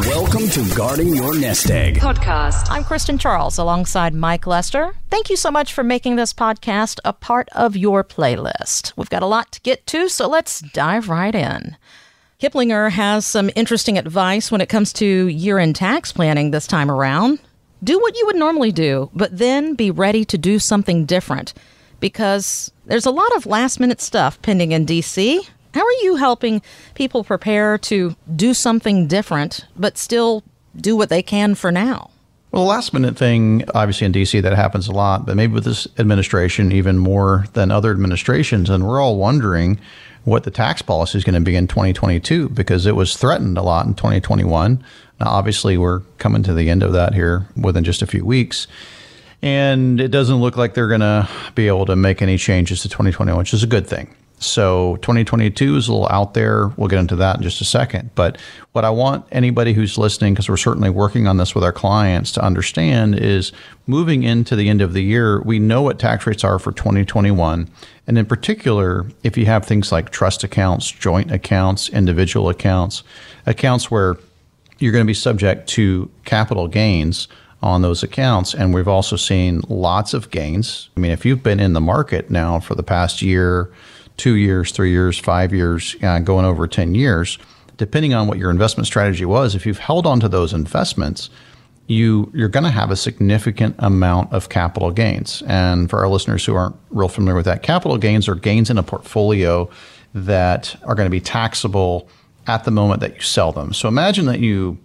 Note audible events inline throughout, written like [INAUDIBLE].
Welcome to Guarding Your Nest Egg podcast. I'm Kristen Charles alongside Mike Lester. Thank you so much for making this podcast a part of your playlist. We've got a lot to get to, so let's dive right in. Kiplinger has some interesting advice when it comes to year end tax planning this time around. Do what you would normally do, but then be ready to do something different because there's a lot of last minute stuff pending in DC. How are you helping people prepare to do something different, but still do what they can for now? Well, the last minute thing, obviously in DC, that happens a lot, but maybe with this administration, even more than other administrations. And we're all wondering what the tax policy is going to be in 2022 because it was threatened a lot in 2021. Now, obviously, we're coming to the end of that here within just a few weeks. And it doesn't look like they're going to be able to make any changes to 2021, which is a good thing. So 2022 is a little out there. We'll get into that in just a second. But what I want anybody who's listening, because we're certainly working on this with our clients to understand is moving into the end of the year, we know what tax rates are for 2021. And in particular, if you have things like trust accounts, joint accounts, individual accounts, accounts where you're going to be subject to capital gains on those accounts. And we've also seen lots of gains. I mean, if you've been in the market now for the past year, two years, three years, five years, uh, going over 10 years, depending on what your investment strategy was, if you've held on to those investments, you you're going to have a significant amount of capital gains. And for our listeners who aren't real familiar with that, capital gains are gains in a portfolio that are going to be taxable at the moment that you sell them. So imagine that you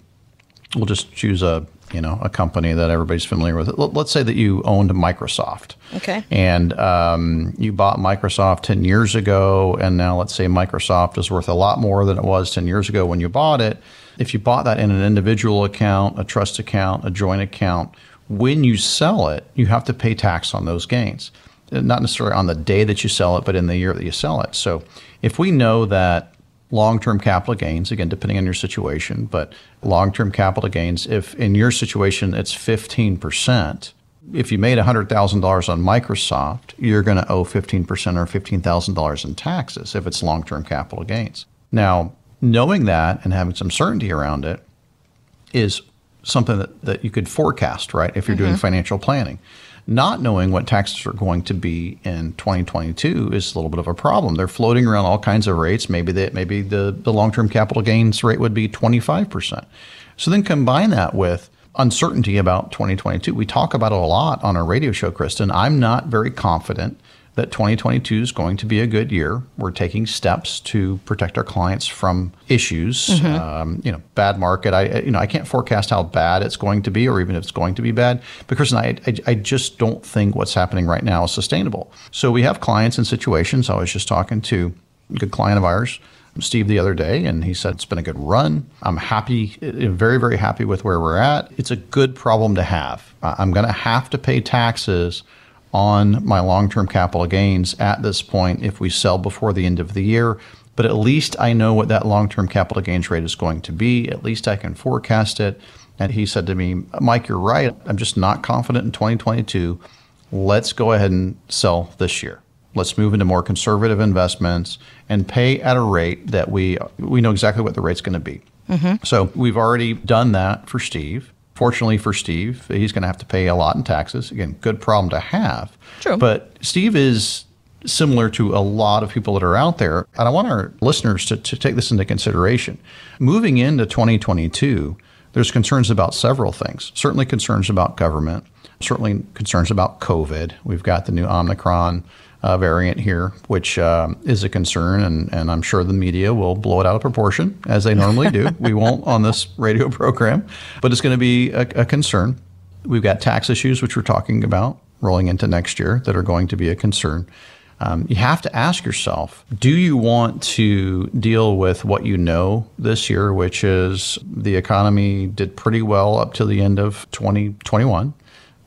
will just choose a you know a company that everybody's familiar with. Let's say that you owned Microsoft. Okay. And um, you bought Microsoft ten years ago, and now let's say Microsoft is worth a lot more than it was ten years ago when you bought it. If you bought that in an individual account, a trust account, a joint account, when you sell it, you have to pay tax on those gains. Not necessarily on the day that you sell it, but in the year that you sell it. So if we know that long term capital gains, again, depending on your situation, but long term capital gains, if in your situation it's 15%, if you made $100,000 on Microsoft, you're going to owe 15% or $15,000 in taxes if it's long term capital gains. Now, knowing that and having some certainty around it is something that, that you could forecast, right? If you're mm-hmm. doing financial planning not knowing what taxes are going to be in 2022 is a little bit of a problem. They're floating around all kinds of rates. Maybe that maybe the, the long-term capital gains rate would be 25%. So then combine that with uncertainty about 2022. We talk about it a lot on our radio show, Kristen. I'm not very confident that 2022 is going to be a good year. We're taking steps to protect our clients from issues. Mm-hmm. Um, you know, bad market. I you know I can't forecast how bad it's going to be, or even if it's going to be bad, because I, I, I just don't think what's happening right now is sustainable. So we have clients in situations. I was just talking to a good client of ours. Steve the other day, and he said it's been a good run. I'm happy, very, very happy with where we're at. It's a good problem to have. I'm going to have to pay taxes on my long term capital gains at this point if we sell before the end of the year. But at least I know what that long term capital gains rate is going to be. At least I can forecast it. And he said to me, Mike, you're right. I'm just not confident in 2022. Let's go ahead and sell this year. Let's move into more conservative investments and pay at a rate that we we know exactly what the rate's going to be. Mm-hmm. So we've already done that for Steve. Fortunately for Steve, he's going to have to pay a lot in taxes. Again, good problem to have. True. But Steve is similar to a lot of people that are out there. And I want our listeners to, to take this into consideration. Moving into 2022, there's concerns about several things. Certainly concerns about government, certainly concerns about COVID. We've got the new Omicron uh, variant here, which uh, is a concern, and, and I'm sure the media will blow it out of proportion as they normally do. we won't on this radio program, but it's going to be a, a concern. We've got tax issues, which we're talking about rolling into next year, that are going to be a concern. Um, you have to ask yourself do you want to deal with what you know this year, which is the economy did pretty well up to the end of 2021?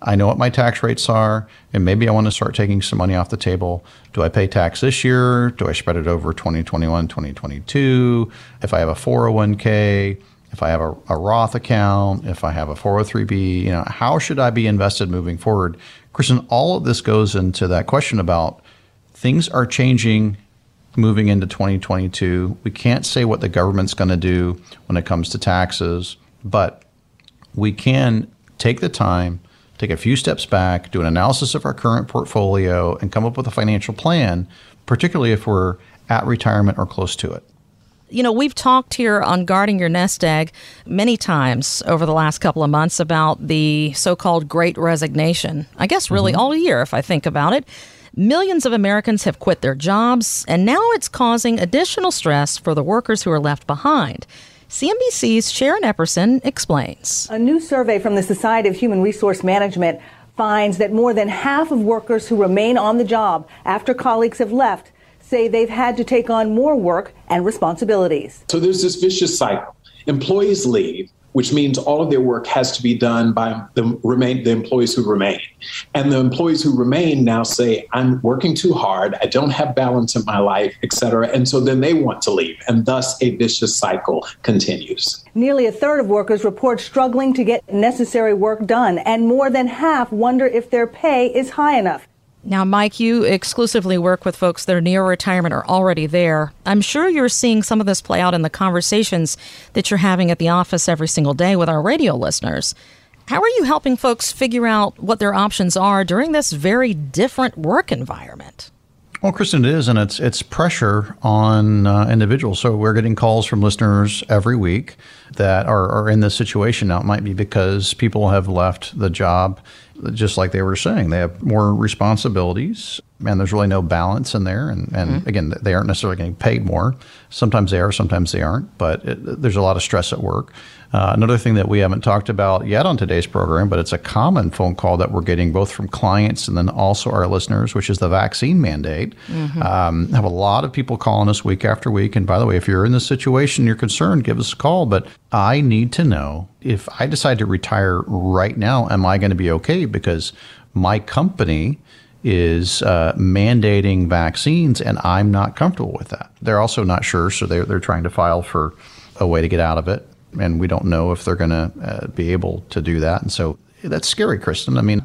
I know what my tax rates are, and maybe I want to start taking some money off the table. Do I pay tax this year? Do I spread it over 2021, 2022? If I have a 401k, if I have a, a Roth account, if I have a 403b, you know, how should I be invested moving forward? Kristen, all of this goes into that question about things are changing moving into 2022. We can't say what the government's going to do when it comes to taxes But we can take the time, take a few steps back, do an analysis of our current portfolio, and come up with a financial plan, particularly if we're at retirement or close to it. You know, we've talked here on Guarding Your Nest Egg many times over the last couple of months about the so called great resignation. I guess really mm-hmm. all year, if I think about it. Millions of Americans have quit their jobs, and now it's causing additional stress for the workers who are left behind. CNBC's Sharon Epperson explains. A new survey from the Society of Human Resource Management finds that more than half of workers who remain on the job after colleagues have left say they've had to take on more work and responsibilities. So there's this vicious cycle. Employees leave, which means all of their work has to be done by the remain the employees who remain. And the employees who remain now say, I'm working too hard, I don't have balance in my life, et cetera. And so then they want to leave. And thus a vicious cycle continues. Nearly a third of workers report struggling to get necessary work done, and more than half wonder if their pay is high enough. Now, Mike, you exclusively work with folks that are near retirement or already there. I'm sure you're seeing some of this play out in the conversations that you're having at the office every single day with our radio listeners. How are you helping folks figure out what their options are during this very different work environment? Well, Kristen, it is, and it's it's pressure on uh, individuals. So we're getting calls from listeners every week that are, are in this situation. Now, it might be because people have left the job just like they were saying, they have more responsibilities and there's really no balance in there. And, and mm-hmm. again, they aren't necessarily getting paid more. Sometimes they are, sometimes they aren't, but it, there's a lot of stress at work. Uh, another thing that we haven't talked about yet on today's program, but it's a common phone call that we're getting both from clients and then also our listeners, which is the vaccine mandate. Mm-hmm. Um, have a lot of people calling us week after week. And by the way, if you're in this situation, you're concerned, give us a call. But I need to know if I decide to retire right now, am I going to be okay? Because my company is uh, mandating vaccines, and I'm not comfortable with that. They're also not sure, so they're, they're trying to file for a way to get out of it and we don't know if they're going to uh, be able to do that. And so that's scary, Kristen. I mean,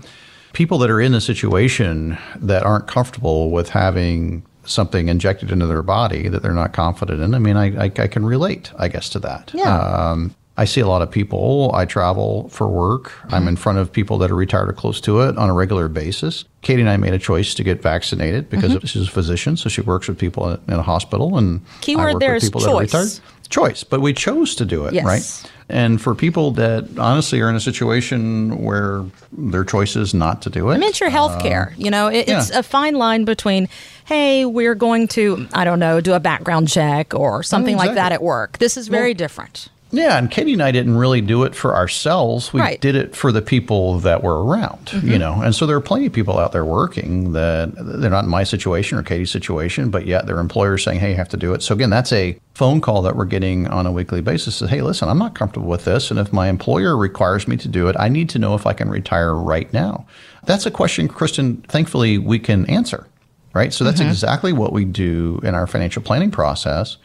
people that are in a situation that aren't comfortable with having something injected into their body that they're not confident in. I mean, I, I, I can relate, I guess, to that. Yeah. Um, I see a lot of people. I travel for work. Mm-hmm. I'm in front of people that are retired or close to it on a regular basis. Katie and I made a choice to get vaccinated because mm-hmm. she's a physician, so she works with people in a hospital. And keyword there is choice choice, but we chose to do it, yes. right? And for people that honestly are in a situation where their choice is not to do it. I mean, it's your health care. Uh, you know, it, yeah. it's a fine line between, hey, we're going to, I don't know, do a background check or something exactly. like that at work. This is very well, different. Yeah, and Katie and I didn't really do it for ourselves. We right. did it for the people that were around, mm-hmm. you know. And so there are plenty of people out there working that they're not in my situation or Katie's situation, but yet their employers saying, "Hey, you have to do it." So again, that's a phone call that we're getting on a weekly basis. That, hey, listen, I'm not comfortable with this, and if my employer requires me to do it, I need to know if I can retire right now. That's a question, Kristen. Thankfully, we can answer. Right. So that's mm-hmm. exactly what we do in our financial planning process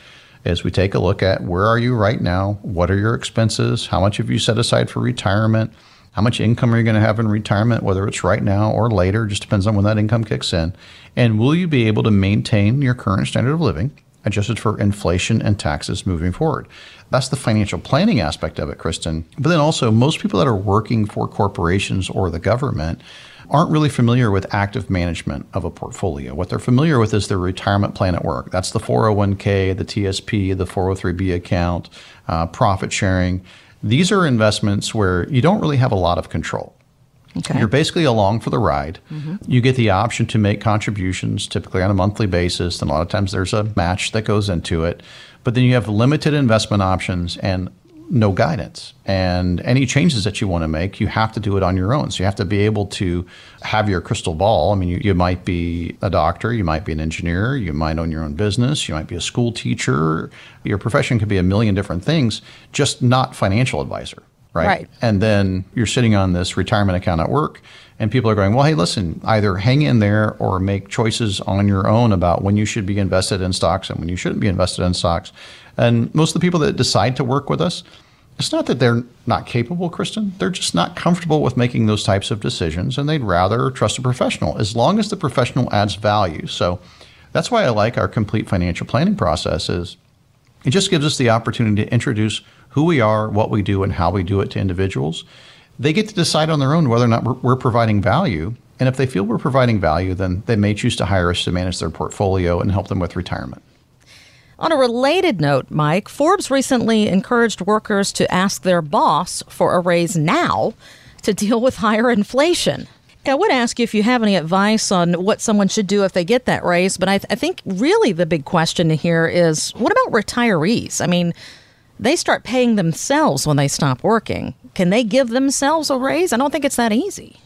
is we take a look at where are you right now? What are your expenses? How much have you set aside for retirement? How much income are you going to have in retirement, whether it's right now or later? Just depends on when that income kicks in. And will you be able to maintain your current standard of living, adjusted for inflation and taxes moving forward? That's the financial planning aspect of it, Kristen. But then also, most people that are working for corporations or the government aren't really familiar with active management of a portfolio. What they're familiar with is their retirement plan at work. That's the 401k, the TSP, the 403b account, uh, profit sharing. These are investments where you don't really have a lot of control. Okay. You're basically along for the ride. Mm-hmm. You get the option to make contributions, typically on a monthly basis, and a lot of times there's a match that goes into it. But then you have limited investment options and no guidance. And any changes that you want to make, you have to do it on your own. So you have to be able to have your crystal ball. I mean, you, you might be a doctor, you might be an engineer, you might own your own business, you might be a school teacher. Your profession could be a million different things, just not financial advisor. Right? right. And then you're sitting on this retirement account at work, and people are going, well, hey, listen, either hang in there or make choices on your own about when you should be invested in stocks and when you shouldn't be invested in stocks. And most of the people that decide to work with us, it's not that they're not capable, Kristen. They're just not comfortable with making those types of decisions and they'd rather trust a professional as long as the professional adds value. So that's why I like our complete financial planning process is it just gives us the opportunity to introduce who we are, what we do, and how we do it to individuals. They get to decide on their own whether or not we're, we're providing value. And if they feel we're providing value, then they may choose to hire us to manage their portfolio and help them with retirement. On a related note, Mike, Forbes recently encouraged workers to ask their boss for a raise now to deal with higher inflation. I would ask you if you have any advice on what someone should do if they get that raise, but I, th- I think really the big question here is what about retirees? I mean, they start paying themselves when they stop working. Can they give themselves a raise? I don't think it's that easy.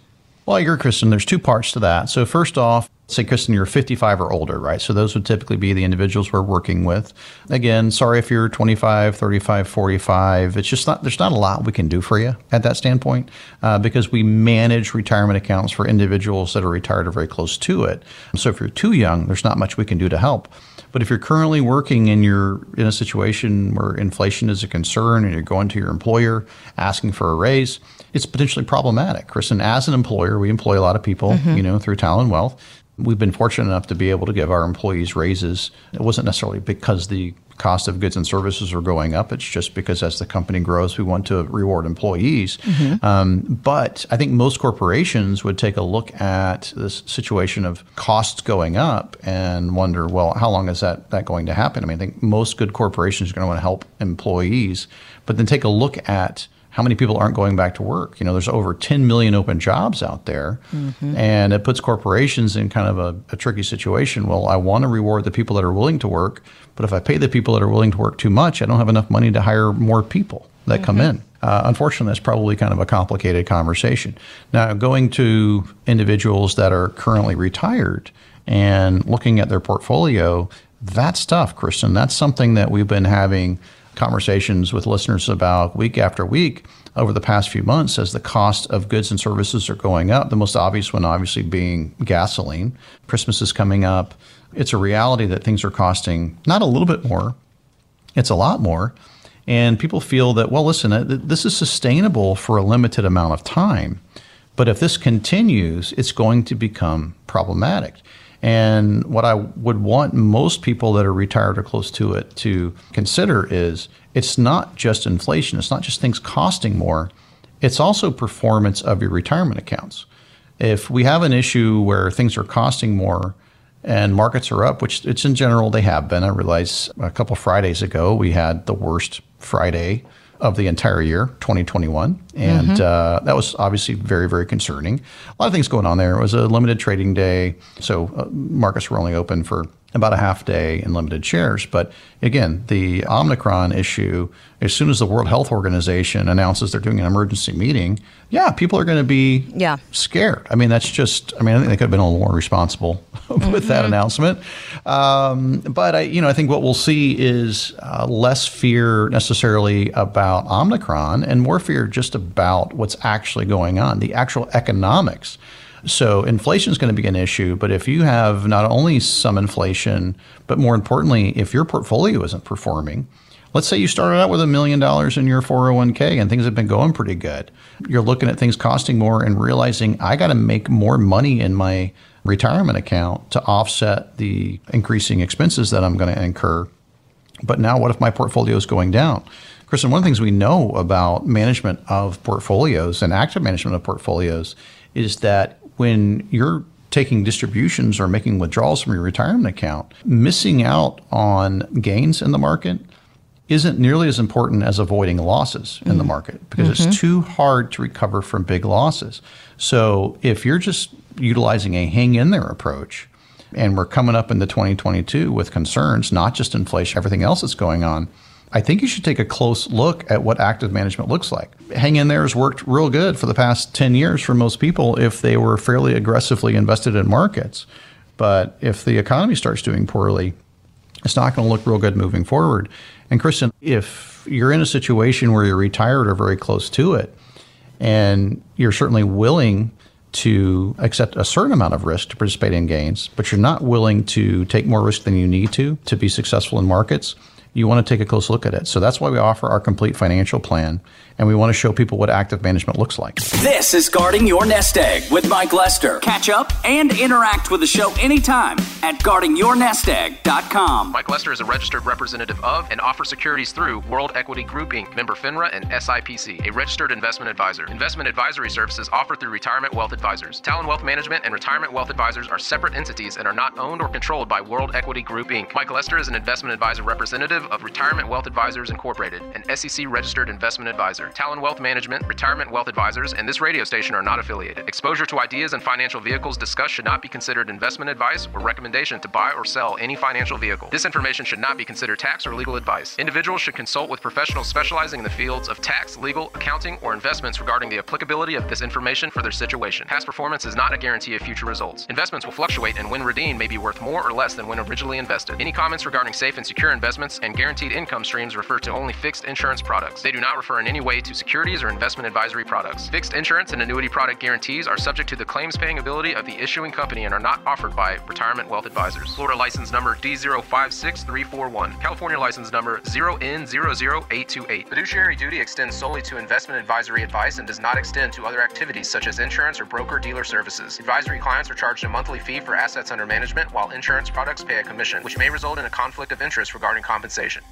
Well, I agree, Kristen. There's two parts to that. So, first off, say, Kristen, you're 55 or older, right? So, those would typically be the individuals we're working with. Again, sorry if you're 25, 35, 45. It's just not, there's not a lot we can do for you at that standpoint uh, because we manage retirement accounts for individuals that are retired or very close to it. So, if you're too young, there's not much we can do to help. But if you're currently working and you're in a situation where inflation is a concern and you're going to your employer asking for a raise, it's potentially problematic. Kristen, as an employer, we employ a lot of people, mm-hmm. you know, through Talon Wealth. We've been fortunate enough to be able to give our employees raises. It wasn't necessarily because the cost of goods and services are going up. It's just because as the company grows, we want to reward employees. Mm-hmm. Um, but I think most corporations would take a look at this situation of costs going up and wonder, well, how long is that, that going to happen? I mean, I think most good corporations are going to want to help employees, but then take a look at how many people aren't going back to work? You know, there's over 10 million open jobs out there, mm-hmm. and it puts corporations in kind of a, a tricky situation. Well, I want to reward the people that are willing to work, but if I pay the people that are willing to work too much, I don't have enough money to hire more people that mm-hmm. come in. Uh, unfortunately, that's probably kind of a complicated conversation. Now, going to individuals that are currently retired and looking at their portfolio, that's tough, Kristen. That's something that we've been having conversations with listeners about week after week over the past few months as the cost of goods and services are going up. The most obvious one, obviously, being gasoline. Christmas is coming up. It's a reality that things are costing not a little bit more, it's a lot more. And people feel that, well, listen, uh, this is sustainable for a limited amount of time. But if this continues, it's going to become problematic. And what I would want most people that are retired or close to it to consider is it's not just inflation, it's not just things costing more, it's also performance of your retirement accounts. If we have an issue where things are costing more and markets are up, which it's in general they have been. I realize a couple Fridays ago we had the worst Friday of the entire year, 2021. And mm-hmm. uh, that was obviously very, very concerning. A lot of things going on there. It was a limited trading day. So uh, markets were only open for about a half day in limited shares. But again, the Omicron issue, as soon as the World Health Organization announces they're doing an emergency meeting, yeah, people are going to be yeah. scared. I mean, that's just, I mean, I think they could have been a little more responsible [LAUGHS] with mm-hmm. that announcement. Um, but I, you know, I think what we'll see is uh, less fear necessarily about Omicron and more fear just about what's actually going on, the actual economics so inflation is going to be an issue, but if you have not only some inflation, but more importantly, if your portfolio isn't performing, let's say you started out with a million dollars in your 401k and things have been going pretty good. You're looking at things costing more and realizing I got to make more money in my retirement account to offset the increasing expenses that I'm going to incur. But now what if my portfolio is going down? Kristen, one of the things we know about management of portfolios and active management of portfolios is that when you're taking distributions or making withdrawals from your retirement account, missing out on gains in the market isn't nearly as important as avoiding losses in the mm. market because mm-hmm. it's too hard to recover from big losses. So if you're just utilizing a hang in there approach, and we're coming up into 2022 with concerns, not just inflation, everything else that's going on, I think you should take a close look at what active management looks like. Hang in there has worked real good for the past 10 years for most people if they were fairly aggressively invested in markets. But if the economy starts doing poorly, it's not going to look real good moving forward. And Kristen, if you're in a situation where you're retired or very close to it, and you're certainly willing to accept a certain amount of risk to participate in gains, but you're not willing to take more risk than you need to to be successful in markets, you want to take a close look at it. So that's why we offer our complete financial plan. And we want to show people what active management looks like. This is Guarding Your Nest Egg with Mike Lester. Catch up and interact with the show anytime at guardingyournestegg.com. Mike Lester is a registered representative of and offers securities through World Equity Group Inc., member FINRA and SIPC, a registered investment advisor. Investment advisory services offered through Retirement Wealth Advisors. Talon Wealth Management and Retirement Wealth Advisors are separate entities and are not owned or controlled by World Equity Group Inc. Mike Lester is an investment advisor representative of Retirement Wealth Advisors Incorporated, an SEC registered investment advisor. Talon Wealth Management, Retirement Wealth Advisors, and this radio station are not affiliated. Exposure to ideas and financial vehicles discussed should not be considered investment advice or recommendation to buy or sell any financial vehicle. This information should not be considered tax or legal advice. Individuals should consult with professionals specializing in the fields of tax, legal, accounting, or investments regarding the applicability of this information for their situation. Past performance is not a guarantee of future results. Investments will fluctuate and when redeemed may be worth more or less than when originally invested. Any comments regarding safe and secure investments and guaranteed income streams refer to only fixed insurance products. They do not refer in any way to securities or investment advisory products. Fixed insurance and annuity product guarantees are subject to the claims paying ability of the issuing company and are not offered by Retirement Wealth Advisors. Florida license number D056341. California license number 0N00828. Fiduciary duty extends solely to investment advisory advice and does not extend to other activities such as insurance or broker dealer services. Advisory clients are charged a monthly fee for assets under management while insurance products pay a commission, which may result in a conflict of interest regarding compensation.